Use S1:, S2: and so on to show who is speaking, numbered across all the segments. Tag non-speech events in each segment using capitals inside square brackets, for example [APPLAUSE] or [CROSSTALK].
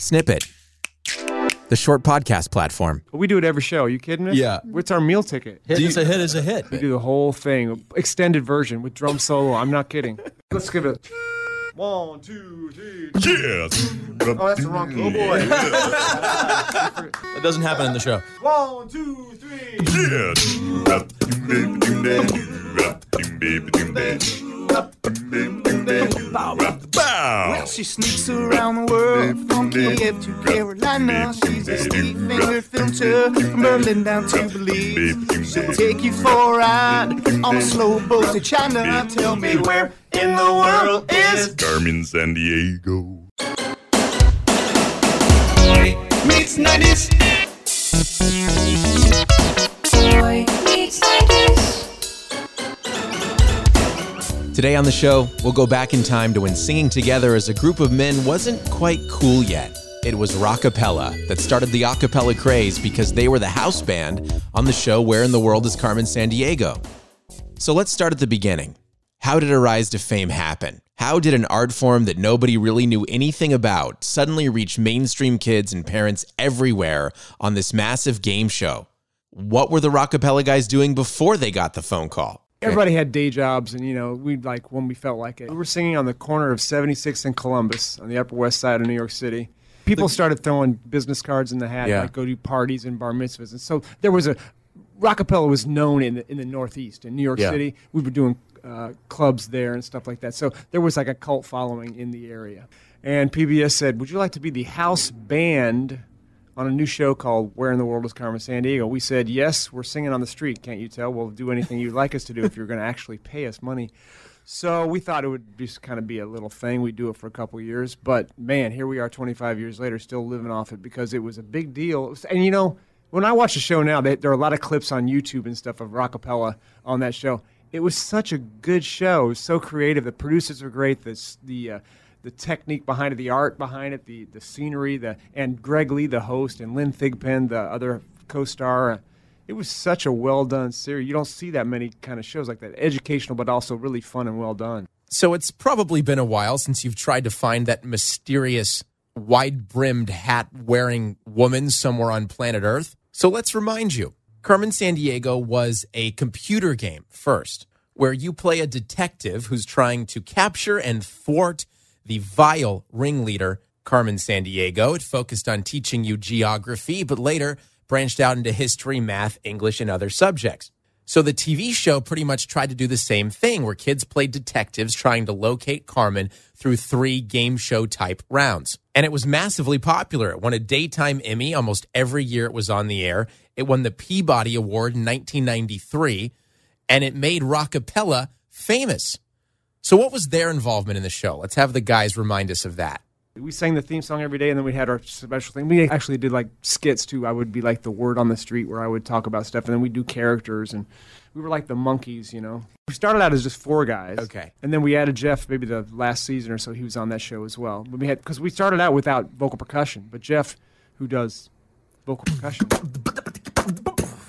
S1: Snippet, the short podcast platform.
S2: We do it every show. Are you kidding me?
S3: Yeah.
S2: What's our meal ticket?
S3: Hit is a hit is a hit.
S2: We do the whole thing, extended version with drum solo. I'm not kidding. Let's give it. One, two, three.
S4: Yes.
S2: Oh, that's the wrong key. Oh boy. [LAUGHS]
S3: That doesn't happen in the show.
S2: One, two, three.
S4: Bow.
S5: She sneaks around the world from Kiev to Carolina. She's a sticky finger filter from Berlin down to Belize. She'll take you for a ride on a slow boat to China. Tell me where in the world is
S4: Carmen Sandiego.
S5: meets 90s.
S1: Today on the show, we'll go back in time to when singing together as a group of men wasn't quite cool yet. It was rockapella that started the acapella craze because they were the house band on the show Where in the World is Carmen Sandiego? So let's start at the beginning. How did a rise to fame happen? How did an art form that nobody really knew anything about suddenly reach mainstream kids and parents everywhere on this massive game show? What were the rockapella guys doing before they got the phone call?
S2: Everybody had day jobs, and you know, we'd like when we felt like it. We were singing on the corner of 76 and Columbus on the Upper West Side of New York City. People started throwing business cards in the hat,
S1: Yeah.
S2: like go to parties and bar mitzvahs, and so there was a rockapella was known in the in the Northeast in New York
S1: Yeah.
S2: City. We were doing uh, clubs there and stuff like that. So there was like a cult following in the area. And PBS said, "Would you like to be the house band on a new show called Where in the World is Carmen Sandiego?" We said, "Yes, we're singing on the street. Can't you tell? We'll do anything you'd like us to do if you're going to actually pay us money." So we thought it would just kind of be a little thing. We'd do it for a couple years, but man, here we are, 25 years later, still living off it because it was a big deal. And you know, when I watch the show now, they, there are a lot of clips on YouTube and stuff of rockapella on that show. It was such a good show. It was so creative. The producers were great. The the uh, the technique behind it, the art behind it, the the scenery, the and Greg Lee, the host, and Lynn Thigpen, the other co-star. It was such a well done series. You don't see that many kind of shows like that. Educational, but also really fun and well done.
S3: So it's probably been a while since you've tried to find that mysterious wide brimmed hat wearing woman somewhere on planet Earth. So let's remind you Carmen Sandiego was a computer game first, where you play a detective who's trying to capture and thwart the vile ringleader, Carmen Sandiego. It focused on teaching you geography, but later branched out into history, math, English, and other subjects. So the TV show pretty much tried to do the same thing, where kids played detectives trying to locate Carmen through three game show type rounds. And it was massively popular. It won a daytime Emmy almost every year it was on the air. It won the Peabody Award in 1993, and it made rockapella famous. So, what was their involvement in the show? Let's have the guys remind us of that.
S2: We sang the theme song every day, and then we had our special thing. We actually did like skits too. I would be like the word on the street where I would talk about stuff, and then we'd do characters, and we were like the Monkees, you know. We started out as just four guys,
S3: Okay.
S2: and then we added Jeff. Maybe the last season or so, he was on that show as well. But we had because we started out without vocal percussion, but Jeff, who does vocal percussion,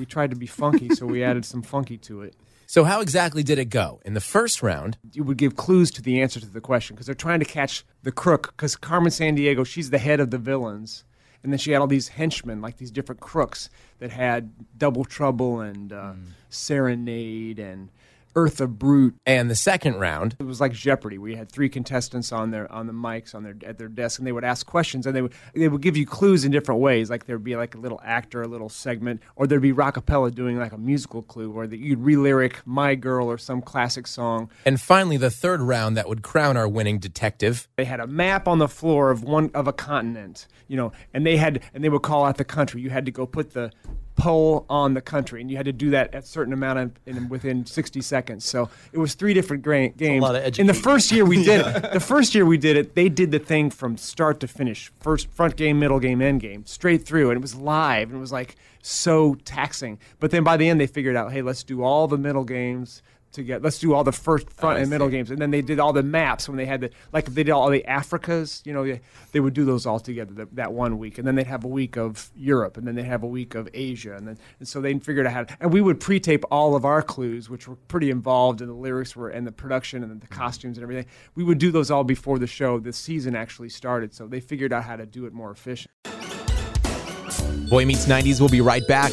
S2: we tried to be funky, so we added some funky to it.
S3: So, how exactly did it go? In the first round,
S2: you would give clues to the answer to the question because they're trying to catch the crook. Because Carmen Sandiego, she's the head of the villains, and then she had all these henchmen, like these different crooks that had Double Trouble and uh, Serenade and Eartha Brute.
S3: and the second round,
S2: It was like Jeopardy. We had three contestants on their on the mics on their at their desk, and they would ask questions, and they would they would give you clues in different ways. Like there'd be like a little actor, a little segment, or there'd be rockapella doing like a musical clue, or that you'd re-lyric "My Girl" or some classic song.
S3: and finally the third round that would crown our winning detective.
S2: they had a map on the floor of one of a continent, you know, and they had and they would call out the country. You had to go put the poll on the country, and you had to do that at a certain amount of in, within 60 seconds. So it was three different gra- games.
S6: lot of
S2: in the first year we did [LAUGHS] it, the first year we did it, they did the thing from start to finish, first front game, middle game, end game, straight through, and it was live, and it was like so taxing. But then by the end, they figured out, hey, let's do all the middle games. To get, let's do all the first front oh, and middle games, and then they did all the maps when they had the like they did all the Africas, you know, they, they would do those all together that, that one week, and then they'd have a week of Europe, and then they'd have a week of Asia, and then and so they figured out how. To, and we would pre-tape all of our clues, which were pretty involved, and the lyrics were and the production and the costumes and everything. We would do those all before the show. The season actually started, so they figured out how to do it more efficient.
S1: Boy Meets 90s will be right back.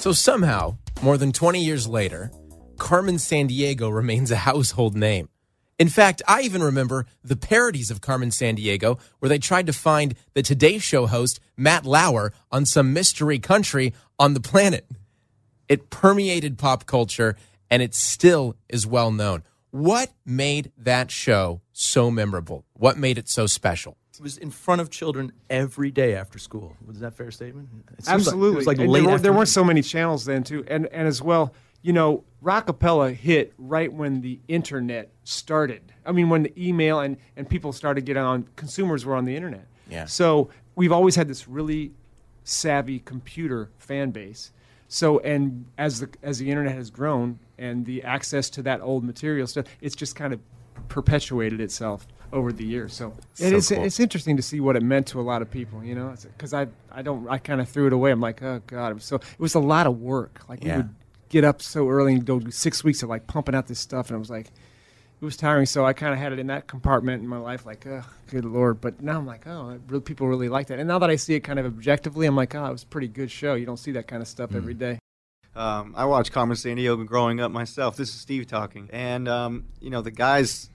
S3: So somehow, more than 20 years later, Carmen Sandiego remains a household name. In fact, I even remember the parodies of Carmen Sandiego where they tried to find the Today Show host, Matt Lauer, on some mystery country on the planet. It permeated pop culture and it still is well known. What made that show so memorable? What made it so special?
S6: Was in front of children every day after school. Was that a fair statement? It seems like-
S2: Absolutely.
S6: like late
S2: there, were, there weren't so many channels then too, and and as well, you know, Rockapella hit right when the internet started. I mean, when the email and and people started getting on, consumers were on the internet.
S3: Yeah.
S2: So we've always had this really savvy computer fan base. So and as the as the internet has grown and the access to that old material stuff, it's just kind of perpetuated itself over the years. So, it
S3: So
S2: is
S3: cool.
S2: it's interesting to see what it meant to a lot of people. You know, because I I don't I kind of threw it away. I'm like, oh god, so it was a lot of work. Like
S3: Yeah.
S2: we would get up so early and go six weeks of like pumping out this stuff, and it was like. It was tiring, so I kind of had it in that compartment in my life, like, oh, good lord. But now I'm like, oh, really, people really like that. And now that I see it kind of objectively, I'm like, oh, it was a pretty good show. You don't see that kind of stuff every day.
S7: Um, I watched Carmen Sandiego growing up myself. This is Steve talking, and um, you know the guys.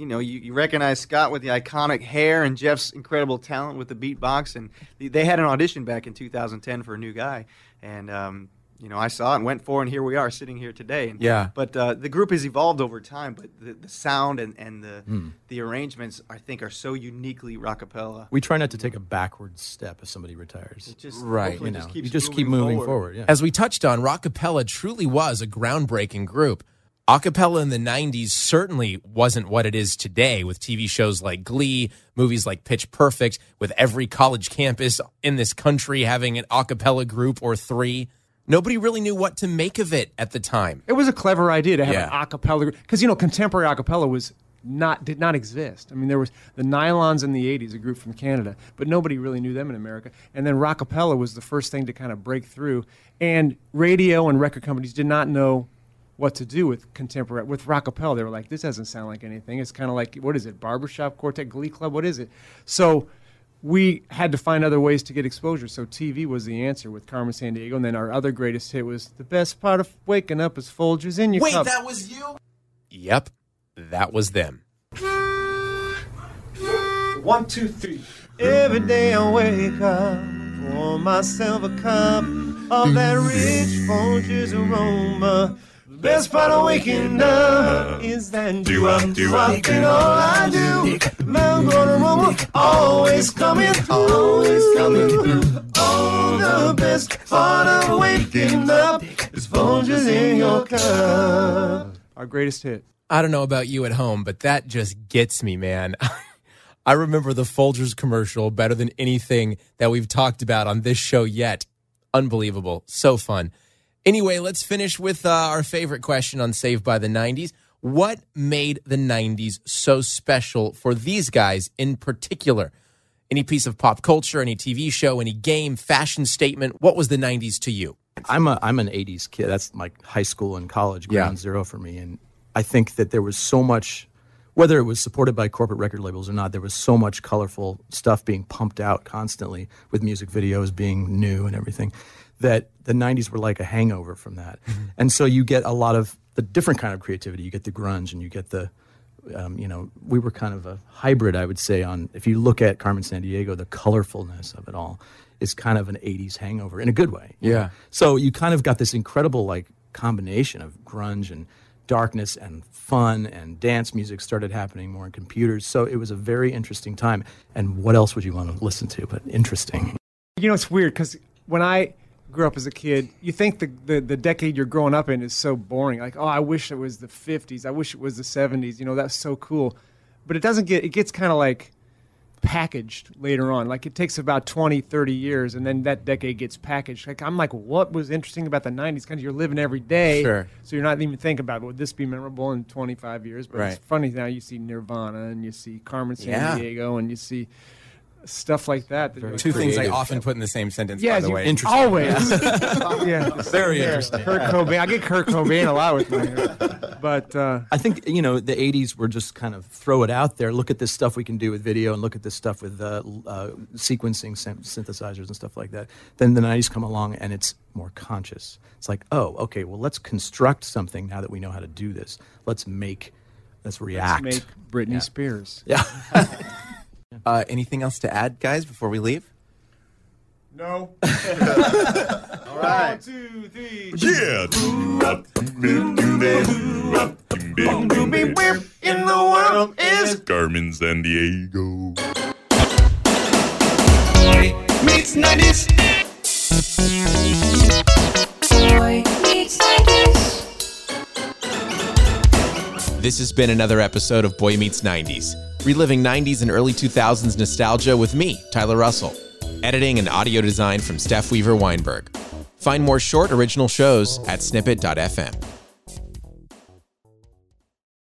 S7: You know, you, you recognize Scott with the iconic hair and Jeff's incredible talent with the beatbox, and they- they had an audition back in 2010 for a new guy, and um, you know I saw it and went for, it, and here we are sitting here today. And,
S3: Yeah.
S7: But uh, the group has evolved over time, but the, the sound and, and the
S6: Hmm.
S7: the arrangements I think are so uniquely rockapella.
S6: We try not to take a backward step as somebody retires.
S7: It just
S3: Right.
S6: You know,
S7: just
S6: you
S7: keeps
S6: just keep moving forward. yeah.
S3: As we touched on, Rockapella truly was a groundbreaking group. Acapella in the 90s certainly wasn't what it is today with TV shows like Glee, movies like Pitch Perfect, with every college campus in this country having an acapella group or three. Nobody really knew what to make of it at the time.
S2: It was a clever idea to have
S3: Yeah.
S2: an a cappella group. because you know contemporary a cappella was not did not exist. I mean, there was the Nylons in the '80s, a group from Canada, but nobody really knew them in America. And then rockapella was the first thing to kind of break through. And radio and record companies did not know what to do with contemporary with rockapella. They were like, "This doesn't sound like anything. It's kind of like what is it? Barbershop quartet, Glee Club? What is it?" So we had to find other ways to get exposure. So TV was the answer with Carmen Sandiego, and then our other greatest hit was the best part of waking up is Folgers in your cup.
S3: Wait, that was you? Yep, that was them.
S2: One, two, three. Every day I wake up, pour myself a cup of that rich Folgers aroma. The best part of waking up is that do up, do up, and all I do. Melbourne aroma, always coming, always coming through. Oh, the best part of waking up is Folgers in your cup. Our greatest hit.
S3: I don't know about you at home, but that just gets me, man. [LAUGHS] I remember the Folgers commercial better than anything that we've talked about on this show yet. Unbelievable. So fun. Anyway, let's finish with uh, our favorite question on Saved by the 90s. What made the 90s so special for these guys in particular? Any piece of pop culture, any TV show, any game, fashion statement? What was the 90s to you?
S6: I'm a I'm an '80s kid. That's like high school and college,
S3: Yeah.
S6: ground zero for me. And I think that there was so much. whether it was supported by corporate record labels or not, there was so much colorful stuff being pumped out constantly with music videos being new and everything that the 90s were like a hangover from that. And so you get a lot of the different kind of creativity. You get the grunge and you get the, um, you know, we were kind of a hybrid, I would say, on if you look at Carmen Sandiego, the colorfulness of it all is kind of an 80s hangover in a good way. you know?
S1: Yeah.
S6: So you kind of got this incredible like combination of grunge and darkness and fun and dance music started happening more in computers. So it was a very interesting time. And what else would you want to listen to but interesting?
S2: You know, it's weird because when I grew up as a kid, you think the, the, the decade you're growing up in is so boring. Like, oh, I wish it was the 50s. I wish it was the 70s. You know, that's so cool. But it doesn't get, it gets kind of like packaged later on. Like, it takes about 20, 30 years, and then that decade gets packaged. Like, I'm like, what was interesting about the 90s? Because you're living every day.
S1: Sure.
S2: So you're not even thinking about, would this be memorable in 25 years? But
S1: Right.
S2: it's funny now you see Nirvana and you see Carmen San
S1: Yeah.
S2: Diego and you see stuff like that. that you're
S3: Two things I
S1: creative.
S3: often put in the same sentence,
S2: yeah,
S3: by the
S2: you-
S3: way.
S2: always. [LAUGHS] yeah,
S6: Very interesting.
S2: Kurt Cobain. I get Kurt Cobain a lot with my, but uh,
S6: I think you know the '80s were just kind of throw it out there. Look at this stuff we can do with video, and look at this stuff with uh, uh, sequencing syn- synthesizers and stuff like that. Then the '90s come along, and it's more conscious. It's like, oh, okay, well, let's construct something now that we know how to do this. Let's make, let's react.
S2: Let's make Britney Spears.
S6: yeah. [LAUGHS]
S1: Uh, anything else to add, guys, before we leave?
S2: No. [LAUGHS]
S7: All right.
S2: Two, three.
S4: Yeah.
S7: In the world is
S4: Carmen
S8: Sandiego. Meets 90s.
S1: This has been another episode of Boy Meets 90s, reliving 90s and early 2000s nostalgia with me, Tyler Russell. Editing and audio design from Steph Weaver Weinberg. Find more short original shows at snippet.fm.